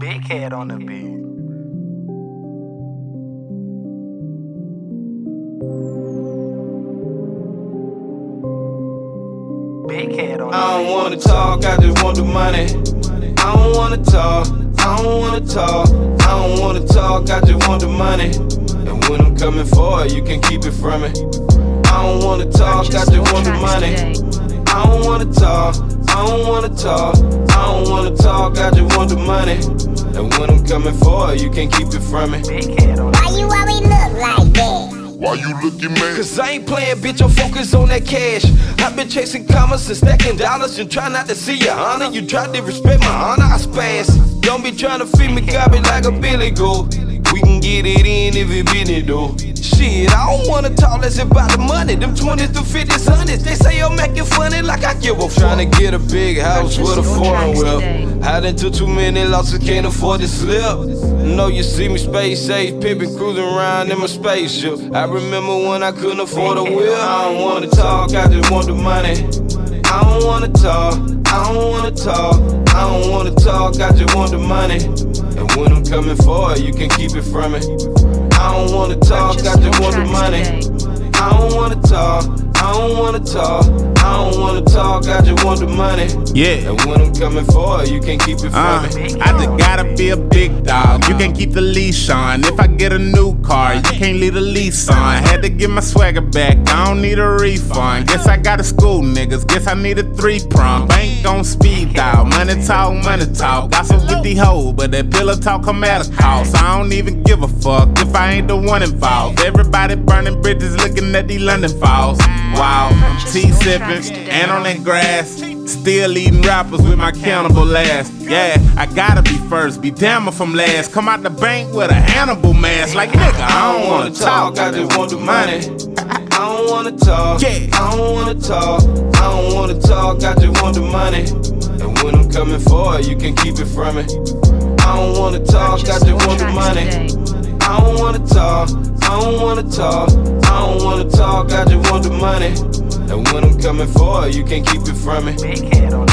Big head on the beat. Big head on the I don't wanna talk, I just want the money. I don't wanna talk, I don't wanna talk, I don't wanna talk, I just want the money. And when I'm coming for it, you can keep it from me. I don't wanna talk, I just want the money. I don't wanna talk, I don't wanna talk, I don't wanna talk, I just want the money. And when I'm coming for it, you can't keep it from me. Big head on the Why you always look like that? Why you looking mad? Cause I ain't playing, bitch, I'm focused on that cash. I've been chasing commas and stacking dollars and try not to see your honor. You try to respect my honor, I spaz. Don't be trying to feed me garbage like a billy goat. We can get it in if it been it though. Shit, I don't wanna talk less about the money. Them 20s to 50s, hundreds. They say I'm making funny like I give a fuck. Trying to get a big house with a foreign whip. Had into too many losses, can't afford to slip. Know you see me space age, pimpin' cruising around in my spaceship. I remember when I couldn't afford a wheel. I don't wanna talk, I just want the money. I don't wanna talk, I don't wanna talk, I don't wanna talk, I just want the money. And when I'm coming for it, you can keep it from me. I don't wanna talk, I just want the money. I don't wanna talk, I don't wanna talk, I don't wanna talk, I just want the money. Yeah. And when I'm coming for it, you can't keep it from Uh, me. I just gotta be a big dog. You can't keep the leash on. If I get a new car, you can't leave the lease on. Had to get my swagger back. I don't need a refund. Guess I gotta school niggas. Guess I need a three prong. Bank on speed dial. Money talk, money talk. Gossip with the hoe, but that pillow talk come at a cost. I don't even give a fuck if I ain't the one involved. Everybody burning bridges, looking at the London falls. Wow, I'm tea sipping and on that grass. Still eating rappers with my cannibal ass. Yeah, I gotta be first, be damn if I'm last. Come out the bank with a Hannibal mask. Like, nigga, I don't wanna talk, I just want the money. I don't wanna talk, Yeah. I don't wanna talk, I don't wanna talk, I just want the money. And when I'm coming for it, you can keep it from me. I don't wanna talk, I just want the money. I don't wanna talk, I don't wanna talk, I don't wanna talk, I just want the money. And when I'm coming for it, you can't keep it from me.